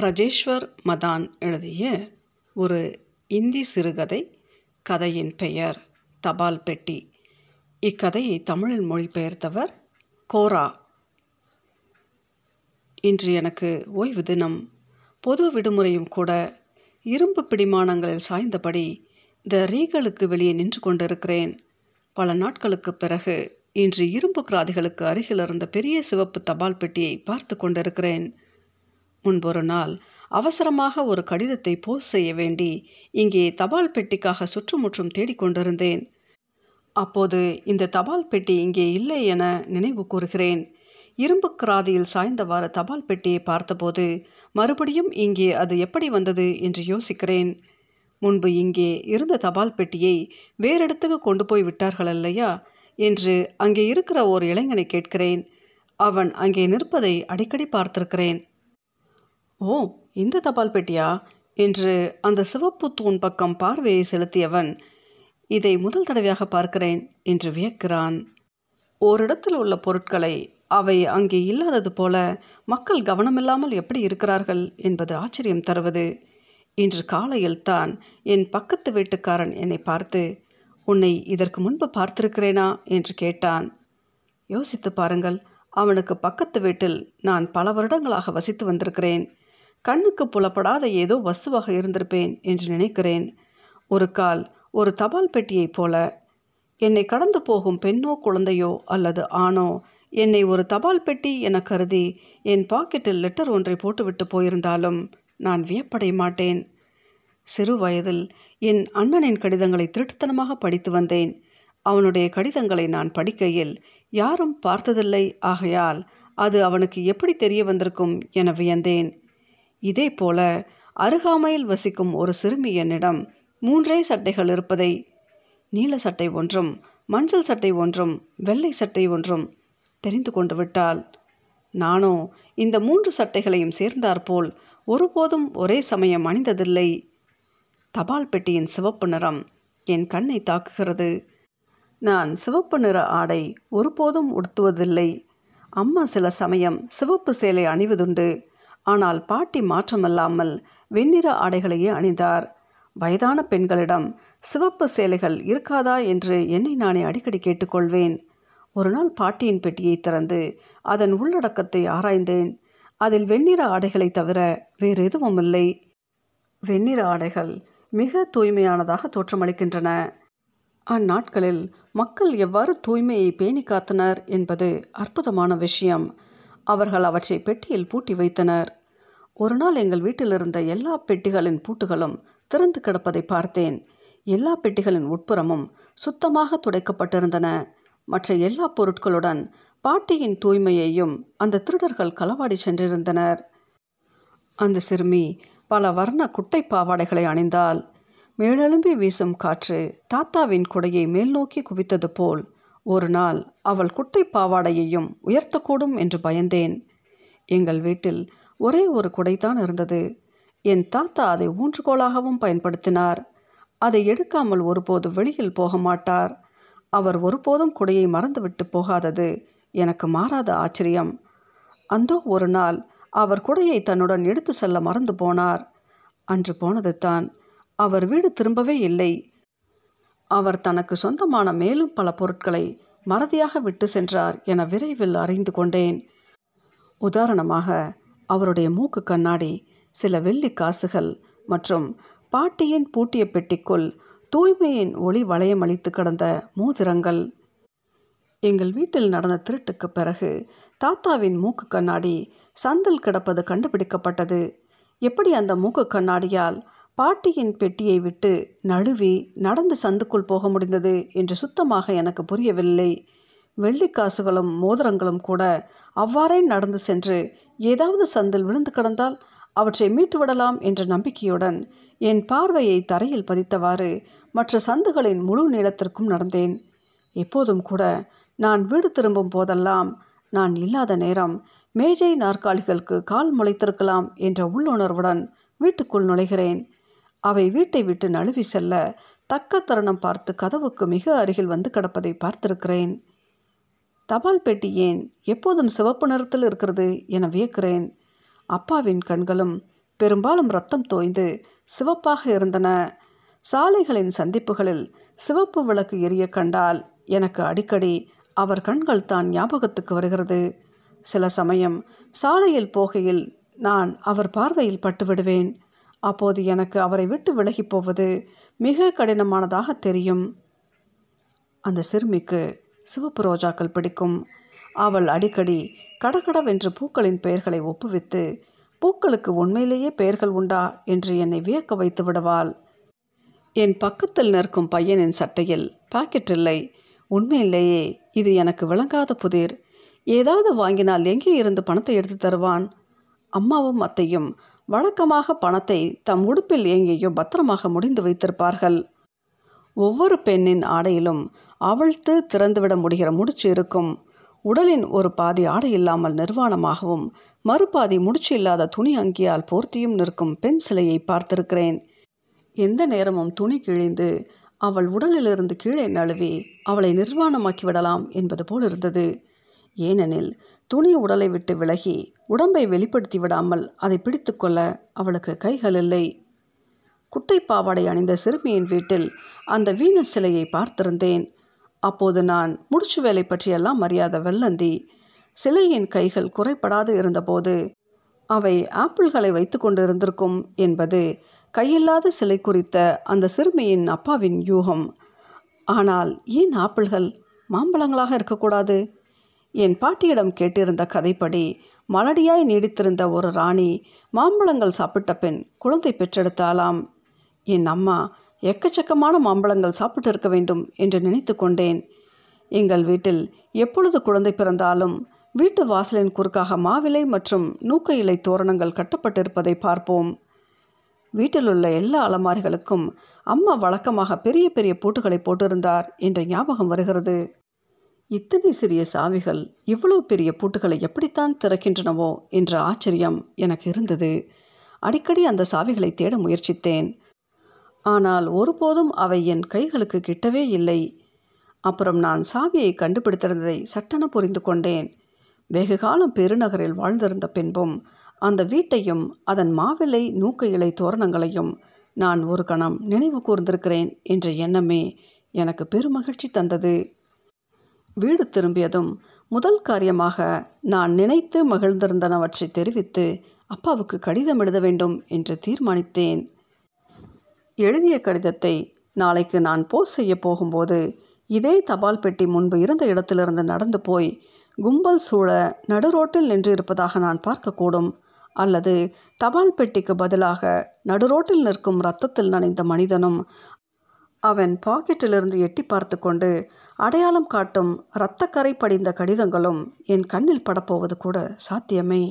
பிரஜேஷ்வர் மதான் எழுதிய ஒரு இந்தி சிறுகதை கதையின் பெயர் தபால் பெட்டி. இக்கதையை தமிழில் மொழிபெயர்த்தவர் கோரா. இன்று எனக்கு ஓய்வு தினம். பொது விடுமுறையும் கூட இரும்பு பிடிமானங்களில் சாய்ந்தபடி த ரீகளுக்கு வெளியே நின்று கொண்டிருக்கிறேன். பல நாட்களுக்கு பிறகு இன்று இரும்பு கிராதிகளுக்கு அருகில் இருந்த பெரிய சிவப்பு தபால் பெட்டியை பார்த்து கொண்டிருக்கிறேன். முன்பொரு நாள் அவசரமாக ஒரு கடிதத்தை போஸ்ட் செய்ய வேண்டி இங்கே தபால் பெட்டிக்காக சுற்றுமுற்றும் தேடிக்கொண்டிருந்தேன் அப்போது இந்த தபால் பெட்டி இங்கே இல்லை என நினைவு கூறுகிறேன். இரும்பு கிராதியில் சாய்ந்தவாறு தபால் பெட்டியை பார்த்தபோது மறுபடியும் இங்கே அது எப்படி வந்தது என்று யோசிக்கிறேன். முன்பு இங்கே இருந்த தபால் பெட்டியை வேறிடத்துக்கு கொண்டு போய் விட்டார்கள் அல்லையா என்று அங்கே இருக்கிற ஒரு இளைஞனை கேட்கிறேன். அவன் அங்கே நிற்பதை அடிக்கடி பார்த்திருக்கிறேன். ஓ இந்த தபால் பெட்டியா? என்று அந்த சிவப்பு தூண் பக்கம் பார்வையை செலுத்தியவன் இதை முதல் தடவையாக பார்க்கிறேன் என்று வியக்கிறான். ஓரிடத்தில் உள்ள பொருட்களை அவை அங்கே இல்லாதது போல மக்கள் கவனமில்லாமல் எப்படி இருக்கிறார்கள் என்பது ஆச்சரியம் தருவது. இன்று காலையில் தான் என் பக்கத்து வீட்டுக்காரன் என்னை பார்த்து உன்னை இதற்கு முன்பு பார்த்திருக்கிறேனா? என்று கேட்டான். யோசித்து பாருங்கள் அவனுக்கு பக்கத்து வீட்டில் நான் பல வருடங்களாக வசித்து வந்திருக்கிறேன். கண்ணுக்கு புலப்படாத ஏதோ வஸ்துவாக இருந்திருப்பேன் என்று நினைக்கிறேன். ஒரு கால் ஒரு தபால் பெட்டியைப் போல. என்னை கடந்து போகும் பெண்ணோ குழந்தையோ அல்லது ஆணோ என்னை ஒரு தபால் பெட்டி என கருதி என் பாக்கெட்டில் லெட்டர் ஒன்றை போட்டுவிட்டு போயிருந்தாலும் நான் வியப்படைய மாட்டேன். சிறு வயதில் என் அண்ணனின் கடிதங்களை திருட்டுத்தனமாக படித்து வந்தேன். அவனுடைய கடிதங்களை நான் படிக்கையில் யாரும் பார்த்ததில்லை. ஆகையால் அது அவனுக்கு எப்படி தெரிய வந்திருக்கும் என வியந்தேன். இதே போல அருகாமையில் வசிக்கும் ஒரு சிறுமி என்னிடம் மூன்றே சட்டைகள் இருப்பதை நீல சட்டை ஒன்றும் மஞ்சள் சட்டை ஒன்றும் வெள்ளை சட்டை ஒன்றும் தெரிந்து கொண்டு விட்டால் நானோ இந்த மூன்று சட்டைகளையும் சேர்ந்தாற்போல் ஒருபோதும் ஒரே சமயம் அணிந்ததில்லை. தபால் பெட்டியின் சிவப்பு நிறம் என் கண்ணை தாக்குகிறது. நான் சிவப்பு நிற ஆடை ஒருபோதும் உடுத்துவதில்லை. அம்மா சில சமயம் சிவப்பு சேலை அணிவதுண்டு. ஆனால் பாட்டி மாற்றமல்லாமல் வெண்ணிற ஆடைகளையே அணிந்தார். வயதான பெண்களிடம் சிவப்பு சேலைகள் இருக்காதா? என்று என்னை நானே அடிக்கடி கேட்டுக்கொள்வேன். ஒரு நாள் பாட்டியின் பெட்டியை திறந்து அதன் உள்ளடக்கத்தை ஆராய்ந்தேன். அதில் வெண்ணிற ஆடைகளை தவிர வேறு எதுவும் இல்லை வெண்ணிற ஆடைகள் மிக தூய்மையானதாக தோற்றமளிக்கின்றன. அந்நாட்களில் மக்கள் எவ்வாறு தூய்மையை பேணி காத்தனர் என்பது அற்புதமான விஷயம். அவர்கள் அவற்றை பெட்டியில் பூட்டி வைத்தனர். ஒரு நாள் எங்கள் வீட்டில் இருந்த எல்லா பெட்டிகளின் பூட்டுகளும் திறந்து கிடப்பதை பார்த்தேன். எல்லா பெட்டிகளின் உட்புறமும் சுத்தமாக துடைக்கப்பட்டிருந்தன. மற்ற எல்லா பொருட்களுடன் பாட்டியின் தூய்மையையும் அந்த திருடர்கள் களவாடி சென்றிருந்தனர். அந்த சிறுமி பல வர்ண குட்டை பாவாடைகளை அணிந்தால் மேலெழும்பி வீசும் காற்று தாத்தாவின் குடையை மேல் நோக்கி குவித்தது போல் ஒரு நாள் அவள் குட்டை பாவாடையையும் உயர்த்தக்கூடும் என்று பயந்தேன். எங்கள் வீட்டில் ஒரே ஒரு குடைதான் இருந்தது. என் தாத்தா அதை ஊன்றுகோலாகவும் பயன்படுத்தினார். அதை எடுக்காமல் ஒருபோது வெளியில் போக மாட்டார். அவர் ஒருபோதும் குடையை மறந்துவிட்டு போகாதது எனக்கு மாறாத ஆச்சரியம். அந்தோ ஒரு நாள் அவர் குடையை தன்னுடன் எடுத்து செல்ல மறந்து போனார். அன்று போனது தான் அவர் வீடு திரும்பவே இல்லை. அவர் தனக்கு சொந்தமான மேலும் பல பொருட்களை மறதியாக விட்டு சென்றார் என விரைவில் அறிந்து கொண்டேன். உதாரணமாக அவருடைய மூக்கு கண்ணாடி சில வெள்ளி காசுகள் மற்றும் பாட்டியின் பூட்டிய பெட்டிக்குள் தூய்மையின் ஒளி வளையம் அளித்து கிடந்த மோதிரங்கள். எங்கள் வீட்டில் நடந்த திருட்டுக்கு பிறகு தாத்தாவின் மூக்கு கண்ணாடி சந்தில் கிடப்பது கண்டுபிடிக்கப்பட்டது. எப்படி அந்த மூக்கு கண்ணாடியால் பாட்டியின் பெட்டியை விட்டு நழுவி நடந்து சந்துக்குள் போக முடிந்தது என்று சுத்தமாக எனக்கு புரியவில்லை. வெள்ளிக்காசுகளும் மோதிரங்களும் கூட அவ்வாறே நடந்து சென்று ஏதாவது சந்தில் விழுந்து கிடந்தால் அவற்றை மீட்டு விடலாம் என்ற நம்பிக்கையுடன் என் பார்வையை தரையில் பதித்தவாறு மற்ற சந்துகளின் முழு நீளத்திற்கும் நடந்தேன். எப்போதும் கூட நான் வீடு திரும்பும் போதெல்லாம் நான் இல்லாத நேரம் மேஜை நாற்காலிகளுக்கு கால் முளைத்திருக்கலாம் என்ற உள்ளுணர்வுடன் வீட்டுக்குள் நுழைகிறேன். அவை வீட்டை விட்டு நழுவி செல்ல தக்க தருணம் பார்த்து கதவுக்கு மிக அருகில் வந்து கிடப்பதை பார்த்திருக்கிறேன். தபால் பெட்டி ஏன் எப்போதும் சிவப்பு நிறத்தில் இருக்கிறது என வியக்கிறேன். அப்பாவின் கண்களும் பெரும்பாலும் ரத்தம் தோய்ந்து சிவப்பாக இருந்தன. சாலைகளின் சந்திப்புகளில் சிவப்பு விளக்கு எரிய கண்டால் எனக்கு அடிக்கடி அவர் கண்கள் தான் ஞாபகத்துக்கு வருகிறது. சில சமயம் சாலையில் போகையில் நான் அவர் பார்வையில் பட்டுவிடுவேன். அப்போது எனக்கு அவரை விட்டு விலகிப் போவது மிக கடினமானதாக தெரியும். அந்த சிறுமிக்கு சிவப்பு ரோஜாக்கள் பிடிக்கும். அவள் அடிக்கடி கடகடவென்று பூக்களின் பெயர்களை ஒப்புவித்து பூக்களுக்கு உண்மையிலேயே பெயர்கள் உண்டா? என்று என்னை வியக்க வைத்து விடுவாள். என் பக்கத்தில் நிற்கும் பையனின் சட்டையில் பாக்கெட் இல்லை. உண்மையிலேயே இது எனக்கு விளங்காத புதிர். ஏதாவது வாங்கினால் எங்கே இருந்து பணத்தை எடுத்து தருவான்? அம்மாவும் அத்தையும் வழக்கமாக பணத்தை தம் உடுப்பில் எங்கேயோ பத்திரமாக முடிந்து வைத்திருப்பார்கள். ஒவ்வொரு பெண்ணின் ஆடையிலும் அவழ்த்து திறந்துவிட முடிகிற முடிச்சு இருக்கும். உடலின் ஒரு பாதி ஆடை இல்லாமல் நிர்வாணமாகவும் மறுபாதி முடிச்சு இல்லாத துணி அங்கியால் போர்த்தியும் நிற்கும் பெண் சிலையை பார்த்திருக்கிறேன். எந்த நேரமும் துணி கிழிந்து அவள் உடலிலிருந்து கீழே நழுவி அவளை நிர்வாணமாக்கி விடலாம் என்பது போல் இருந்தது ஏனெனில் துணி உடலை விட்டு விலகி உடம்பை வெளிப்படுத்தி விடாமல் அதை பிடித்துக்கொள்ள அவளுக்கு கைகள் இல்லை. குட்டை பாவாடை அணிந்த சிறுமியின் வீட்டில் அந்த வீண சிலையை பார்த்திருந்தேன். அப்போது நான் முடிச்சு வேலை பற்றியெல்லாம் அறியாத வெள்ளந்தி சிலையின் கைகள் குறைப்படாது இருந்தபோது அவை ஆப்பிள்களை வைத்து கொண்டு இருந்திருக்கும் என்பது கையில்லாத சிலை குறித்த அந்த சிறுமியின் அப்பாவின் யூகம். ஆனால் ஏன் ஆப்பிள்கள் மாம்பழங்களாக இருக்கக்கூடாது? என் பாட்டியிடம் கேட்டிருந்த கதைப்படி மலடியாய் நீடித்திருந்த ஒரு ராணி மாம்பழங்கள் சாப்பிட்ட பெண் குழந்தை பெற்றெடுத்தாலாம் என் அம்மா எக்கச்சக்கமான மாம்பழங்கள் சாப்பிட்டு இருக்க வேண்டும் என்று நினைத்து கொண்டேன். எங்கள் வீட்டில் எப்பொழுது குழந்தை பிறந்தாலும் வீட்டு வாசலின் குறுக்காக மாவிலை மற்றும் நூக்க இலை தோரணங்கள் கட்டப்பட்டிருப்பதை பார்ப்போம். வீட்டில் உள்ள எல்லா அலமாரிகளுக்கும் அம்மா வழக்கமாக பெரிய பெரிய பூட்டுகளை போட்டிருந்தார் என்ற ஞாபகம் வருகிறது. இத்தனை சிறிய சாவிகள் இவ்வளவு பெரிய பூட்டுகளை எப்படித்தான் திறக்கின்றனவோ என்ற ஆச்சரியம் எனக்கு இருந்தது. அடிக்கடி அந்த சாவிகளை தேட முயற்சித்தேன். ஆனால் ஒருபோதும் அவை என் கைகளுக்கு கிட்டவே இல்லை. அப்புறம் நான் சாவியை கண்டுபிடித்திருந்ததை சட்டென புரிந்து கொண்டேன். வெகு காலம் பெருநகரில் வாழ்ந்திருந்த பின்பும் அந்த வீட்டையும் அதன் மாவிலை நூக்க இலை தோரணங்களையும் நான் ஒரு கணம் நினைவு கூர்ந்திருக்கிறேன் என்ற எண்ணமே எனக்கு பெருமகிழ்ச்சி தந்தது. வீடு திரும்பியதும் முதல் காரியமாக நான் நினைத்து மகிழ்ந்திருந்தனவற்றை தெரிவித்து அப்பாவுக்கு கடிதம் எழுத வேண்டும் என்று தீர்மானித்தேன். எழுதிய கடிதத்தை நாளைக்கு நான் போஸ்ட் செய்ய போகும்போது இதே தபால் பெட்டி முன்பு இருந்த இடத்திலிருந்து நடந்து போய் கும்பல் சூழ நடுரோட்டில் நின்று இருப்பதாக நான் பார்க்கக்கூடும். அல்லது தபால் பெட்டிக்கு பதிலாக நடுரோட்டில் நிற்கும் ரத்தத்தில் நனைந்த மனிதனும் அவன் பாக்கெட்டிலிருந்து எட்டி பார்த்து கொண்டு அடையாளம் காட்டும் இரத்தக்கரை படிந்த கடிதங்களும் என் கண்ணில் படப்போவது கூட சாத்தியமே.